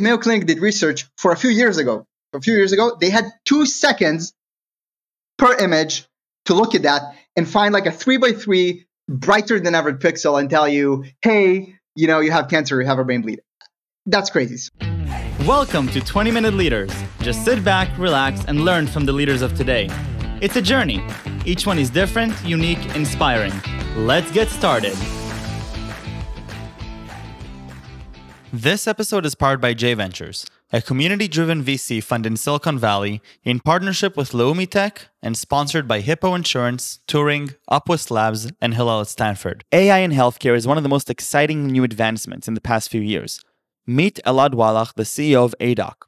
Mayo Clinic did research for a few years ago. A few years ago, they had two seconds per image to look at that and find like a three by three brighter than average pixel and tell you, hey, you know, you have cancer, you have a brain bleed. That's crazy. Welcome to 20 Minute Leaders. Just sit back, relax, and learn from the leaders of today. It's a journey. Each one is different, unique, inspiring. Let's get started. This episode is powered by J Ventures, a community driven VC fund in Silicon Valley in partnership with Leumi Tech and sponsored by Hippo Insurance, Turing, Upwest Labs, and Hillel at Stanford. AI in healthcare is one of the most exciting new advancements in the past few years. Meet Elad Walach, the CEO of Aidoc.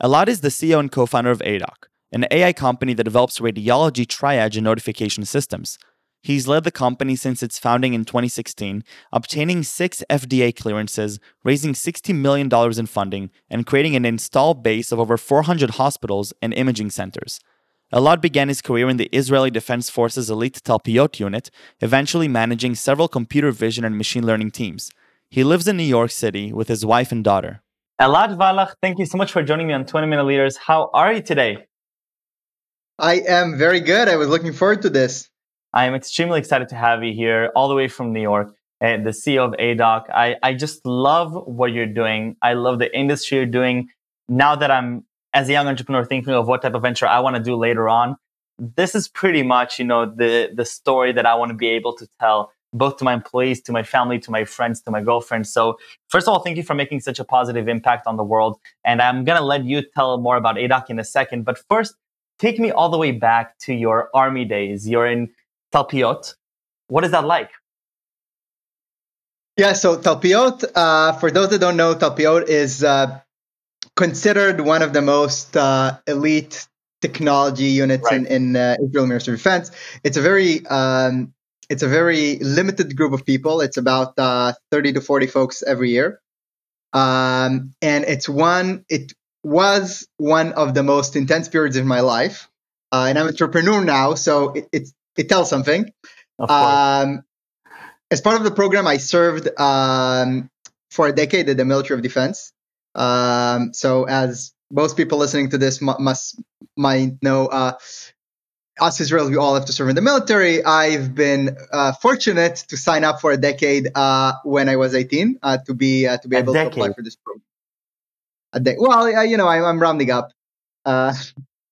Elad is the CEO and co founder of Aidoc, an AI company that develops radiology triage and notification systems. He's led the company since its founding in 2016, obtaining six FDA clearances, raising $60 million in funding, and creating an installed base of over 400 hospitals and imaging centers. Elad began his career in the Israeli Defense Forces elite Talpiot unit, eventually managing several computer vision and machine learning teams. He lives in New York City with his wife and daughter. Elad Valach, thank you so much for joining me on 20 Minute Leaders. How are you today? I am very good. I was looking forward to this. I am extremely excited to have you here, all the way from New York, uh, the CEO of Aidoc. I, I just love what you're doing. I love the industry you're doing. Now that I'm, as a young entrepreneur, thinking of what type of venture I want to do later on, this is pretty much, you know, the the story that I want to be able to tell both to my employees, to my family, to my friends, to my girlfriend. So, first of all, thank you for making such a positive impact on the world. And I'm going to let you tell more about Aidoc in a second. But first, take me all the way back to your army days. You're in Talpiot. What is that like? Yeah, so Talpiot, uh, for those that don't know, Talpiot is uh, considered one of the most uh, elite technology units right. in, in uh, Israel Ministry of Defense. It's a very um, it's a very limited group of people. It's about uh, 30 to 40 folks every year. Um, and it's one, it was one of the most intense periods in my life. Uh, and I'm an entrepreneur now, so it, it's it tells something. Um, as part of the program, I served um, for a decade at the military of defense. Um, so, as most people listening to this must might know, uh, us Israelis, we all have to serve in the military. I've been uh, fortunate to sign up for a decade uh, when I was 18 uh, to be uh, to be a able decade. to apply for this program. A de- well, you know, I, am rounding up.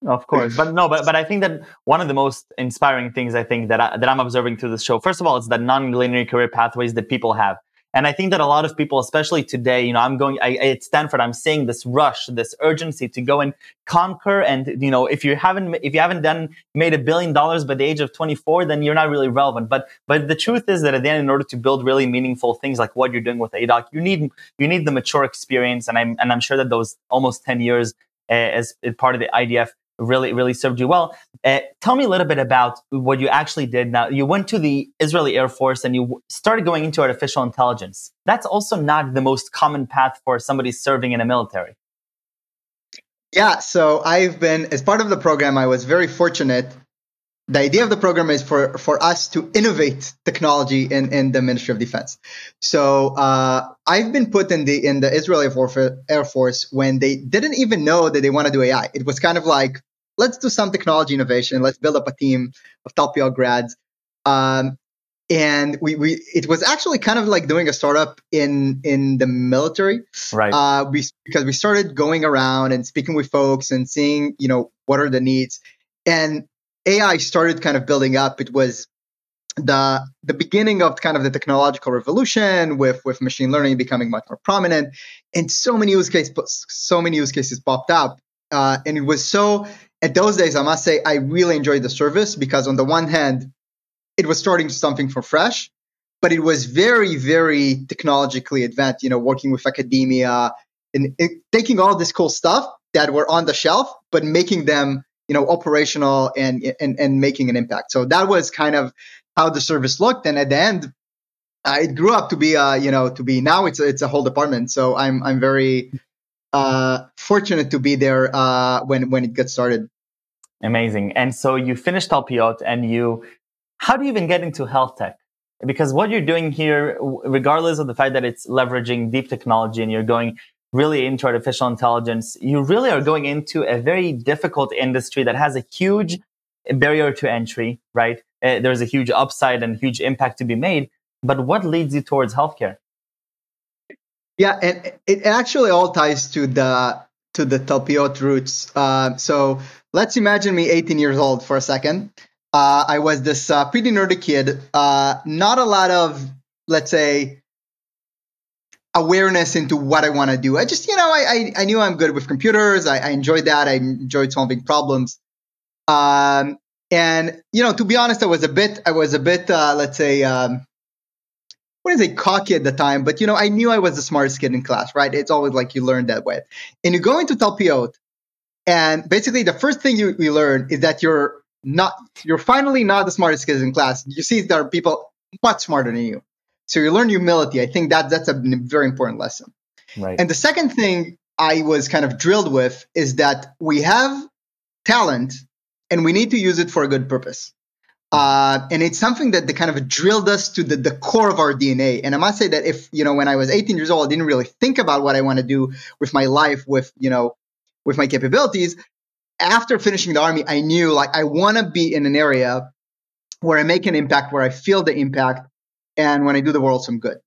Of course, but no, but but I think that one of the most inspiring things I think that I, that I'm observing through this show, first of all, is the non-linear career pathways that people have. And I think that a lot of people, especially today, you know, I'm going I, at Stanford, I'm seeing this rush, this urgency to go and conquer. And you know, if you haven't if you haven't done made a billion dollars by the age of 24, then you're not really relevant. But but the truth is that at the end, in order to build really meaningful things like what you're doing with Aidoc, you need you need the mature experience. And I'm and I'm sure that those almost 10 years uh, as part of the IDF really, really served you well. Uh, tell me a little bit about what you actually did. Now, you went to the Israeli Air Force and you started going into artificial intelligence. That's also not the most common path for somebody serving in a military. Yeah, so I've been, as part of the program, I was very fortunate. The idea of the program is for, for us to innovate technology in, in the Ministry of Defense. So uh, I've been put in the in the Israeli Air Force when they didn't even know that they want to do AI. It was kind of like let's do some technology innovation. Let's build up a team of Talpiot grads. Um, and we, we it was actually kind of like doing a startup in in the military. Right. Uh we because we started going around and speaking with folks and seeing you know what are the needs. And ai started kind of building up. It was the the beginning of kind of the technological revolution with with machine learning becoming much more prominent. And so many use cases so many use cases popped up uh, and it was so at those days, I must say, I really enjoyed the service because on the one hand, it was starting something from fresh, but it was very, very technologically advanced, you know, working with academia and, and taking all this cool stuff that were on the shelf, but making them, you know, operational and, and, and making an impact. So that was kind of how the service looked. And at the end, uh, it grew up to be, uh, you know, to be now it's a, it's a whole department. So I'm, I'm very uh, fortunate to be there uh, when when it got started. Amazing. And so you finished Talpiot, and you. How do you even get into health tech? Because what you're doing here, regardless of the fact that it's leveraging deep technology and you're going really into artificial intelligence, you really are going into a very difficult industry that has a huge barrier to entry, right? Uh, there's a huge upside and huge impact to be made. But what leads you towards healthcare? Yeah, and it actually all ties to the to the Talpiot roots. Uh, so let's imagine me 18 years old for a second. Uh, I was this uh, pretty nerdy kid. Uh, not a lot of, let's say, awareness into what I want to do. I just, you know, I, I, I knew I'm good with computers. I, I, enjoyed that. I enjoyed solving problems. Um, and you know, to be honest, I was a bit, I was a bit, uh, let's say, um, what is a cocky at the time, but you know, I knew I was the smartest kid in class, right? It's always like you learn that way. And you go into Talpiot, and basically the first thing you, you learn is that you're not, you're finally not the smartest kid in class. You see there are people much smarter than you. So you learn humility. I think that that's a very important lesson. Right. And the second thing I was kind of drilled with is that we have talent and we need to use it for a good purpose. Uh, and it's something that they kind of drilled us to the, the core of our DNA. And I must say that if, you know, when I was 18 years old, I didn't really think about what I want to do with my life, with, you know, with my capabilities. After finishing the army, I knew like I want to be in an area where I make an impact, where I feel the impact, and when I do the world some good.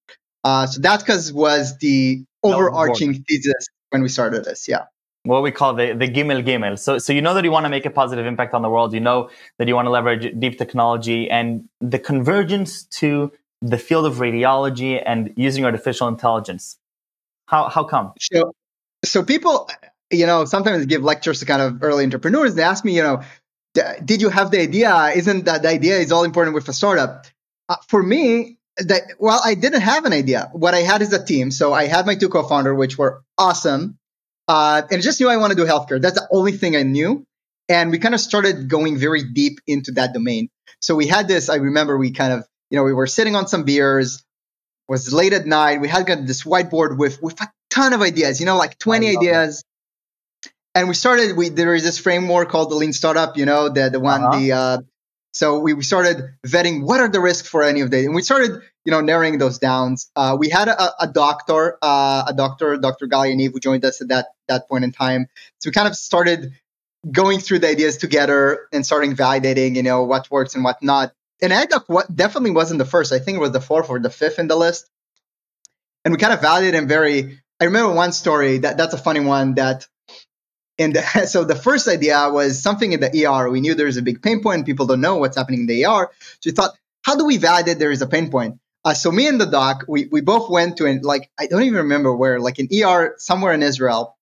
Uh, so that's because was the overarching thesis when we started this. Yeah what we call the, the gimel gimel. So, so you know that you want to make a positive impact on the world. You know that you want to leverage deep technology and the convergence to the field of radiology and using artificial intelligence. How, how come? So, so people, you know, sometimes give lectures to kind of early entrepreneurs. They ask me, you know, did you have the idea? Isn't that the idea is all important with a startup? Uh, for me, that well, I didn't have an idea. What I had is a team. So I had my two co-founders, which were awesome uh, and I just knew I want to do healthcare. That's the only thing I knew. And we kind of started going very deep into that domain. So we had this, I remember we kind of, you know, we were sitting on some beers, was late at night. We had this whiteboard with, with a ton of ideas, you know, like 20 ideas. That. And we started, we, there is this framework called the lean startup, you know, the, the one, uh-huh. the, uh, so we started vetting what are the risks for any of these, and we started, you know, narrowing those downs. Uh, we had a, a doctor, uh, a doctor, Dr. Galia who joined us at that that point in time. So we kind of started going through the ideas together and starting validating, you know, what works and what not. And Aidoc what definitely wasn't the first. I think it was the fourth or the fifth in the list. And we kind of validated and very. I remember one story that that's a funny one that and so the first idea was something in the ER. We knew there was a big pain point. People don't know what's happening in the ER. So we thought, how do we validate there is a pain point? Uh, so me and the doc, we, we both went to an, like, I don't even remember where, like an ER somewhere in Israel.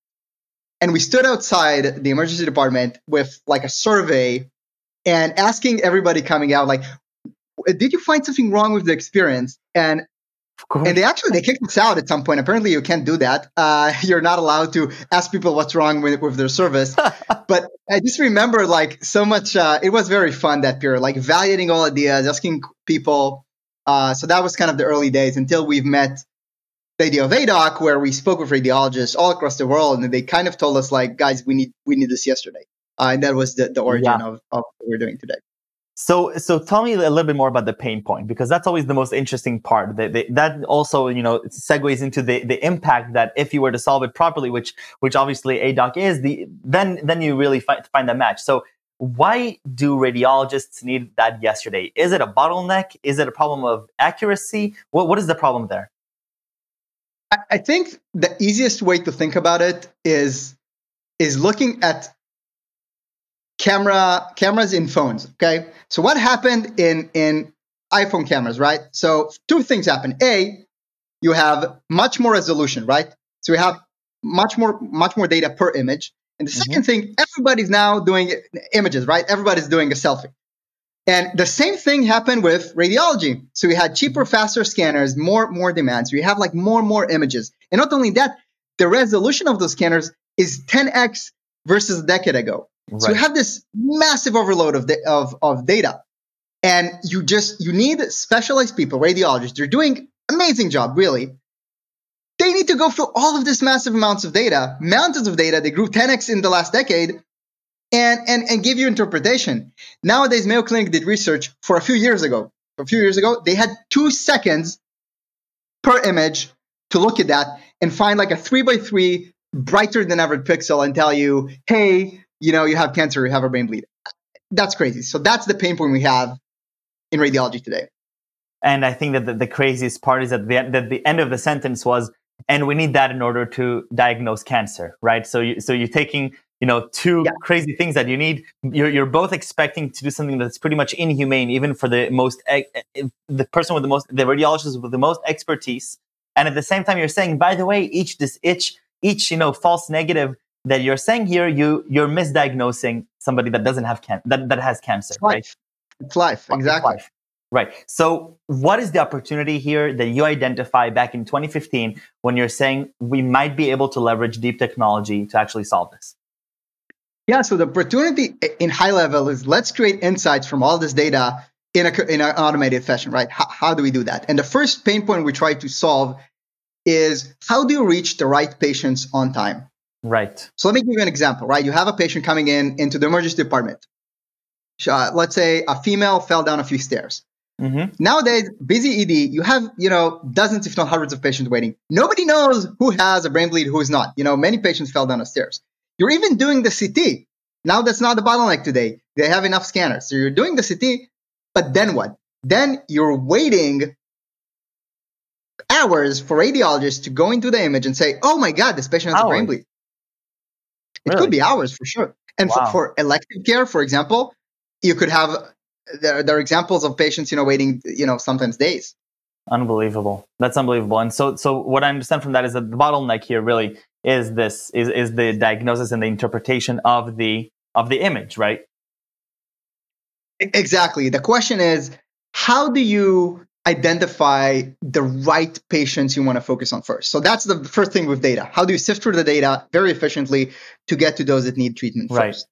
And we stood outside the emergency department with like a survey and asking everybody coming out, like, did you find something wrong with the experience? And and they actually they kicked us out at some point. Apparently, you can't do that. Uh, you're not allowed to ask people what's wrong with, with their service. but I just remember like so much. Uh, it was very fun that period, like validating all ideas, asking people. Uh, so that was kind of the early days until we've met the idea of Aidoc, where we spoke with radiologists all across the world, and they kind of told us like, guys, we need we need this yesterday. Uh, and that was the, the origin yeah. of, of what we're doing today. So, so tell me a little bit more about the pain point because that's always the most interesting part. That, that also, you know, segues into the, the impact that if you were to solve it properly, which which obviously Aidoc is, the then then you really find find that match. So, why do radiologists need that yesterday? Is it a bottleneck? Is it a problem of accuracy? What what is the problem there? I think the easiest way to think about it is is looking at camera cameras in phones. Okay, so what happened in in iPhone cameras, right? So two things happen. A, you have much more resolution, right? So you have much more much more data per image. And the mm-hmm. second thing, everybody's now doing images, right? Everybody's doing a selfie. And the same thing happened with radiology. So we had cheaper, faster scanners, more more demand. So you have like more and more images. And not only that, the resolution of those scanners is 10x versus a decade ago. Right. So you have this massive overload of, the, of, of data. And you just, you need specialized people, radiologists. They're doing amazing job, really. They need to go through all of this massive amounts of data, mountains of data. They grew 10x in the last decade and, and, and give you interpretation. Nowadays, Mayo Clinic did research for a few years ago. A few years ago, they had two seconds per image to look at that. and find like a three by three brighter than ever pixel and tell you, hey, you know, you have cancer, you have a brain bleed. That's crazy. So that's the pain point we have in radiology today. And I think that the, the craziest part is that the, that the end of the sentence was, and we need that in order to diagnose cancer, right? So, you, so you're taking, you know, two yeah. crazy things that you need. You're, you're both expecting to do something that's pretty much inhumane, even for the most, the person with the most, the radiologist with the most expertise. And at the same time, you're saying, by the way, each this itch, each you know false negative that you're saying here, you you're misdiagnosing somebody that doesn't have can that, that has cancer, it's right? It's life, exactly. It's life. Right. So, what is the opportunity here that you identify back in 2015 when you're saying we might be able to leverage deep technology to actually solve this? Yeah. So, the opportunity in high level is let's create insights from all this data in, a, in an automated fashion, right? How, how do we do that? And the first pain point we try to solve is how do you reach the right patients on time? Right. So, let me give you an example, right? You have a patient coming in into the emergency department. Uh, let's say a female fell down a few stairs Mm-hmm. Nowadays, busy ED, you have, you know, dozens, if not hundreds of patients waiting. Nobody knows who has a brain bleed, who is not. You know, many patients fell down the stairs. You're even doing the CT. Now that's not the bottleneck today. They have enough scanners. So you're doing the CT, but then what? Then you're waiting hours for radiologists to go into the image and say, oh my God, this patient has hours. a brain bleed. It really? could be hours for sure. And wow. for, for elective care, for example, you could have there, there are examples of patients, you know, waiting, you know, sometimes days. Unbelievable. That's unbelievable. And so, so what I understand from that is that the bottleneck here really is this is is the diagnosis and the interpretation of the of the image, right? Exactly. The question is, how do you identify the right patients you want to focus on first? So that's the first thing with data. How do you sift through the data very efficiently to get to those that need treatment right. first?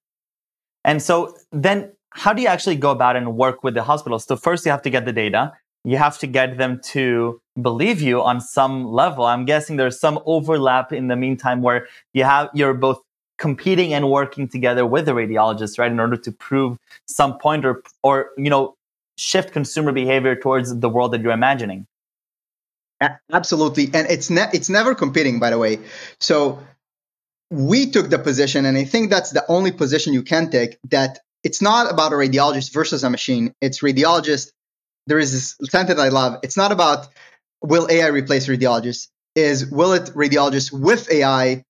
And so then how do you actually go about and work with the hospitals? So first you have to get the data. You have to get them to believe you on some level. I'm guessing there's some overlap in the meantime where you have you're both competing and working together with the radiologist, right, in order to prove some point or or you know shift consumer behavior towards the world that you're imagining. Absolutely, and it's ne- it's never competing, by the way. So we took the position, and I think that's the only position you can take that it's not about a radiologist versus a machine. It's radiologist. There is this sentence I love. It's not about will AI replace radiologists. Is will it radiologists with AI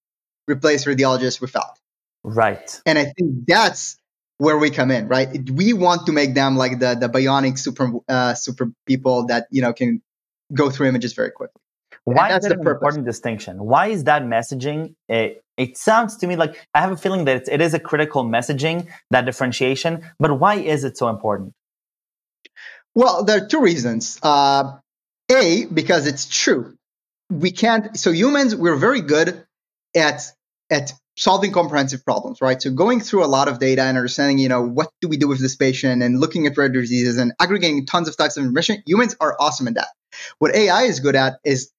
replace radiologists without? Right. And I think that's where we come in, right? We want to make them like the the bionic super uh, super people that you know can go through images very quickly. Why is that an important distinction? Why is that messaging? It, it sounds to me like I have a feeling that it is a critical messaging, that differentiation, but why is it so important? Well, there are two reasons. Uh, a, because it's true. We can't, so humans, we're very good at, at solving comprehensive problems, right? So going through a lot of data and understanding, you know, what do we do with this patient and looking at rare diseases and aggregating tons of types of information, humans are awesome at that. What AI is good at is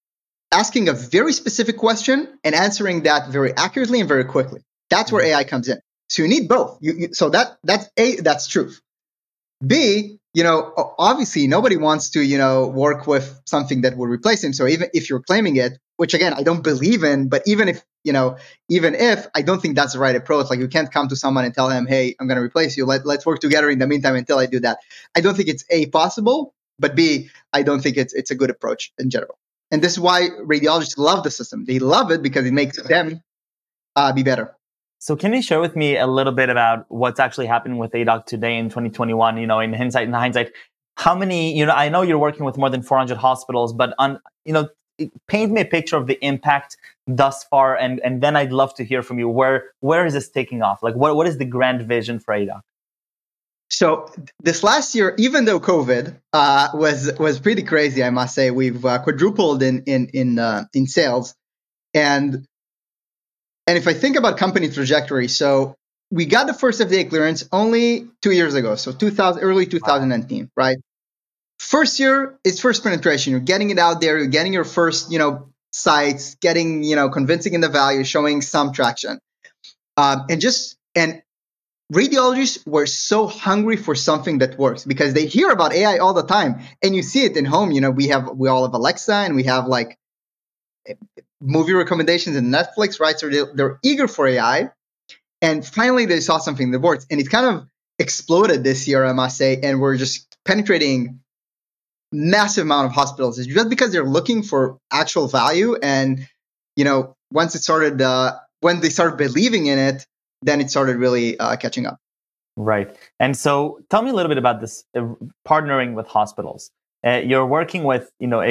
asking a very specific question and answering that very accurately and very quickly. That's where mm-hmm. AI comes in. So you need both. You, you, so that that's a that's truth. B, you know, obviously nobody wants to you know work with something that will replace him. So even if you're claiming it, which again I don't believe in, but even if you know, even if I don't think that's the right approach. Like you can't come to someone and tell him, "Hey, I'm going to replace you. Let let's work together in the meantime until I do that." I don't think it's a possible, but b I don't think it's it's a good approach in general. And this is why radiologists love the system. They love it because it makes them uh, be better. So can you share with me a little bit about what's actually happening with Aidoc today in 2021? You know, in hindsight, in hindsight, how many? You know, I know you're working with more than 400 hospitals, but on you know, paint me a picture of the impact thus far, and and then I'd love to hear from you. Where where is this taking off? Like, what what is the grand vision for Aidoc? So this last year, even though COVID uh, was was pretty crazy, I must say, we've uh, quadrupled in in in uh, in sales, and and if I think about company trajectory, so we got the first FDA clearance only two years ago, so 2000 early 2019, wow. right? First year is first penetration. You're getting it out there. You're getting your first, you know, sites, getting you know, convincing in the value, showing some traction, um, and just and radiologists were so hungry for something that works because they hear about AI all the time and you see it in home. You know, we have, we all have Alexa and we have like movie recommendations and Netflix, right? So they're, they're eager for AI. And finally, they saw something that works. And it kind of exploded this year, I must say. And we're just penetrating massive amount of hospitals. is just because they're looking for actual value. And, you know, once it started, uh, when they started believing in it, then it started really uh, catching up. Right. And so tell me a little bit about this uh, partnering with hospitals. Uh, you're working with you know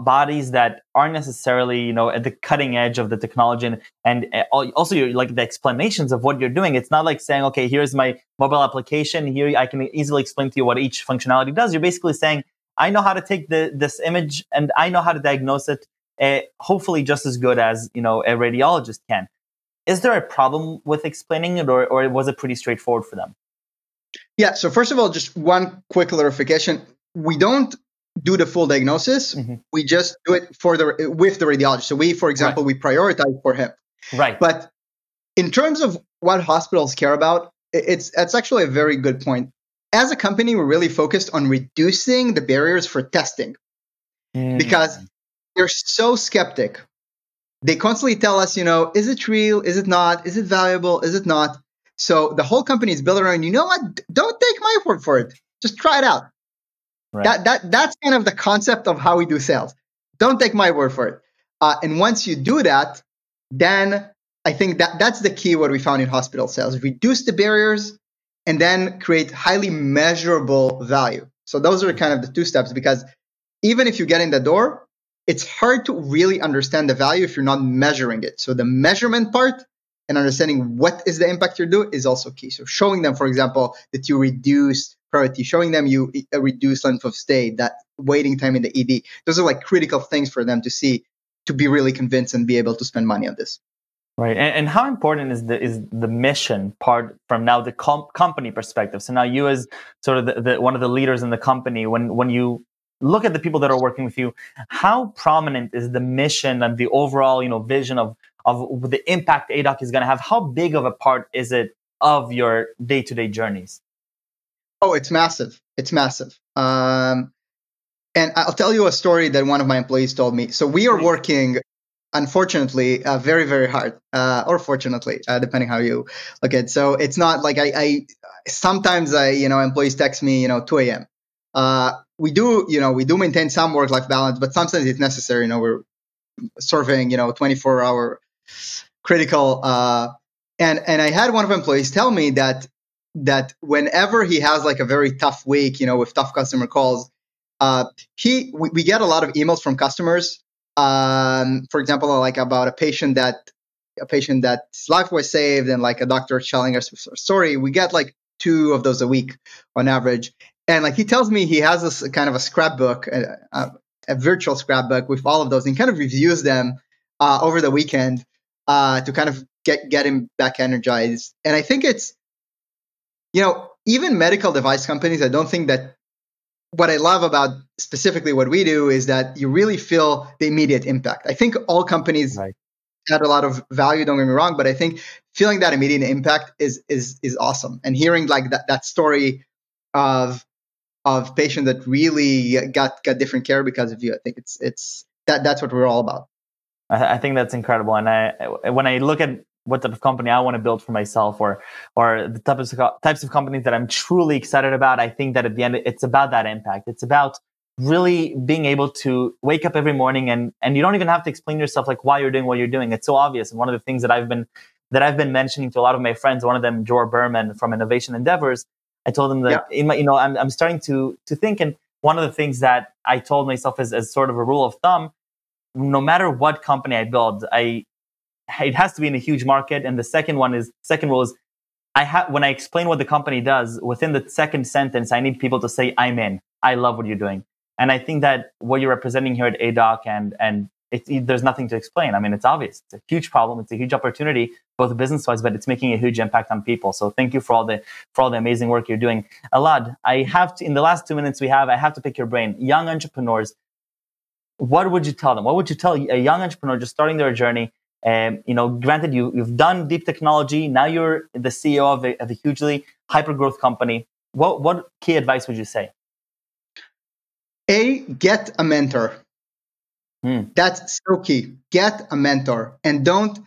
bodies that aren't necessarily you know at the cutting edge of the technology and, and uh, also you're like the explanations of what you're doing it's not like saying okay here's my mobile application here i can easily explain to you what each functionality does you're basically saying i know how to take the, this image and i know how to diagnose it uh, hopefully just as good as you know a radiologist can is there a problem with explaining it or, or was it pretty straightforward for them yeah so first of all just one quick clarification we don't do the full diagnosis. Mm-hmm. We just do it for the with the radiologist. So we, for example, right. we prioritize for him. Right. But in terms of what hospitals care about, it's that's actually a very good point. As a company, we're really focused on reducing the barriers for testing mm. because they're so skeptic. They constantly tell us, you know, is it real? Is it not? Is it valuable? Is it not? So the whole company is built around, you know what? Don't take my word for it. Just try it out. Right. That that that's kind of the concept of how we do sales. Don't take my word for it. Uh, and once you do that, then I think that that's the key. What we found in hospital sales: reduce the barriers, and then create highly measurable value. So those are kind of the two steps. Because even if you get in the door, it's hard to really understand the value if you're not measuring it. So the measurement part and understanding what is the impact you're doing is also key. So showing them, for example, that you reduce priority, showing them you uh, a reduced length of stay, that waiting time in the ED. Those are like critical things for them to see to be really convinced and be able to spend money on this. Right, and, and how important is the is the mission part from now the com- company perspective? So now you as sort of the, the, one of the leaders in the company, when when you look at the people that are working with you, how prominent is the mission and the overall you know vision of of the impact Aidoc is going to have? How big of a part is it of your day to day journeys? Oh, it's massive. It's massive. Um, and I'll tell you a story that one of my employees told me. So we are working, unfortunately, uh, very, very hard, uh, or fortunately, uh, depending how you look at. it. So it's not like I, I, sometimes I, you know, employees text me, you know, 2 a.m. Uh, we do, you know, we do maintain some work-life balance, but sometimes it's necessary. You know, we're serving, you know, 24-hour critical. Uh, and and I had one of employees tell me that that whenever he has like a very tough week, you know, with tough customer calls, uh, he we, we, get a lot of emails from customers. Um, for example, like about a patient that a patient that's life was saved, and like a doctor telling us a story. We get like two of those a week on average. And like he tells me he has this kind of a scrapbook, a, a, a virtual scrapbook with all of those, and kind of reviews them uh, over the weekend uh, to kind of get get him back energized. And I think it's you know, even medical device companies, I don't think that what I love about specifically what we do is that you really feel the immediate impact. I think all companies right. add a lot of value, don't get me wrong, but I think feeling that immediate impact is is is awesome. And hearing like that that story of of patient that really got got different care because of you, I think it's it's that that's what we're all about. I think that's incredible. And I when I look at what type of company I want to build for myself or or the types of types of companies that I'm truly excited about. I think that at the end it's about that impact. It's about really being able to wake up every morning and and you don't even have to explain yourself like why you're doing what you're doing. It's so obvious. And one of the things that I've been that I've been mentioning to a lot of my friends, one of them Dror Berman from Innovation Endeavors, I told them that yeah. my, you know I'm I'm starting to to think and one of the things that I told myself is as sort of a rule of thumb, no matter what company I build, I it has to be in a huge market. And the second one is second rule is I have when I explain what the company does within the second sentence, I need people to say I'm in. I love what you're doing. And I think that what you're representing here at Aidoc and and it, there's nothing to explain. I mean, it's obvious. It's a huge problem. It's a huge opportunity, both business wise, but it's making a huge impact on people. So thank you for all the for all the amazing work you're doing. Elad, I have to in the last two minutes we have, I have to pick your brain. Young entrepreneurs, what would you tell them? What would you tell a young entrepreneur just starting their journey? Um, you know, granted, you, you've done deep technology. Now you're the CEO of a, of a hugely hyper growth company. What, what key advice would you say? A, get a mentor. Mm. That's so key. Get a mentor and don't.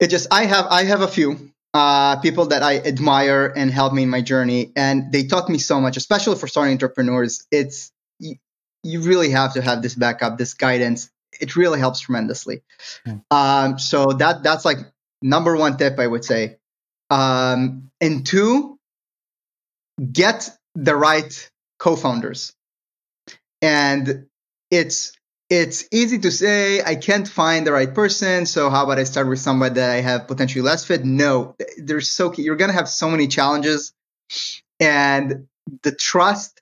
It just I have I have a few uh, people that I admire and help me in my journey, and they taught me so much, especially for starting entrepreneurs. It's you, you really have to have this backup, this guidance. It really helps tremendously. Mm. Um, so that that's like number one tip I would say. Um, and two, get the right co-founders. And it's it's easy to say I can't find the right person, so how about I start with somebody that I have potentially less fit? No, there's so you're gonna have so many challenges, and the trust.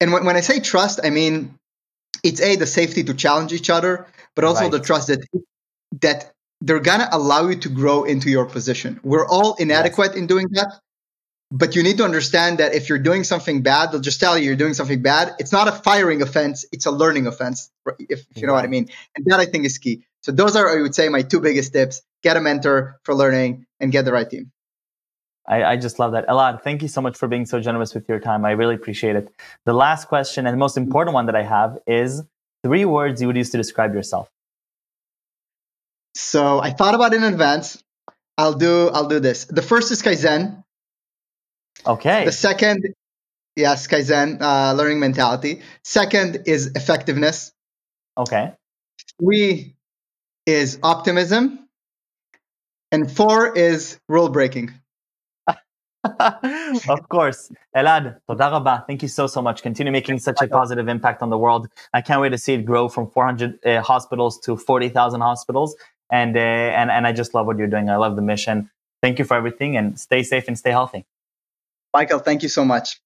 And when, when I say trust, I mean it's a the safety to challenge each other, but also right. the trust that that they're gonna allow you to grow into your position. We're all inadequate yes. in doing that, but you need to understand that if you're doing something bad, they'll just tell you you're doing something bad. It's not a firing offense; it's a learning offense, if, if you know what I mean. And that I think is key. So those are, I would say, my two biggest tips: get a mentor for learning and get the right team. I, I, just love that. Elad, thank you so much for being so generous with your time. I really appreciate it. The last question and the most important one that I have is three words you would use to describe yourself. So I thought about it in advance. I'll do I'll do this. The first is Kaizen. Okay. The second, yes, Kaizen, uh, learning mentality. Second is effectiveness. Okay. Three is optimism. And four is rule breaking. of course. Elad, toda Thank you so, so much. Continue making such a positive impact on the world. I can't wait to see it grow from 400 uh, hospitals to 40,000 hospitals. And, uh, and, and I just love what you're doing. I love the mission. Thank you for everything and stay safe and stay healthy. Michael, thank you so much.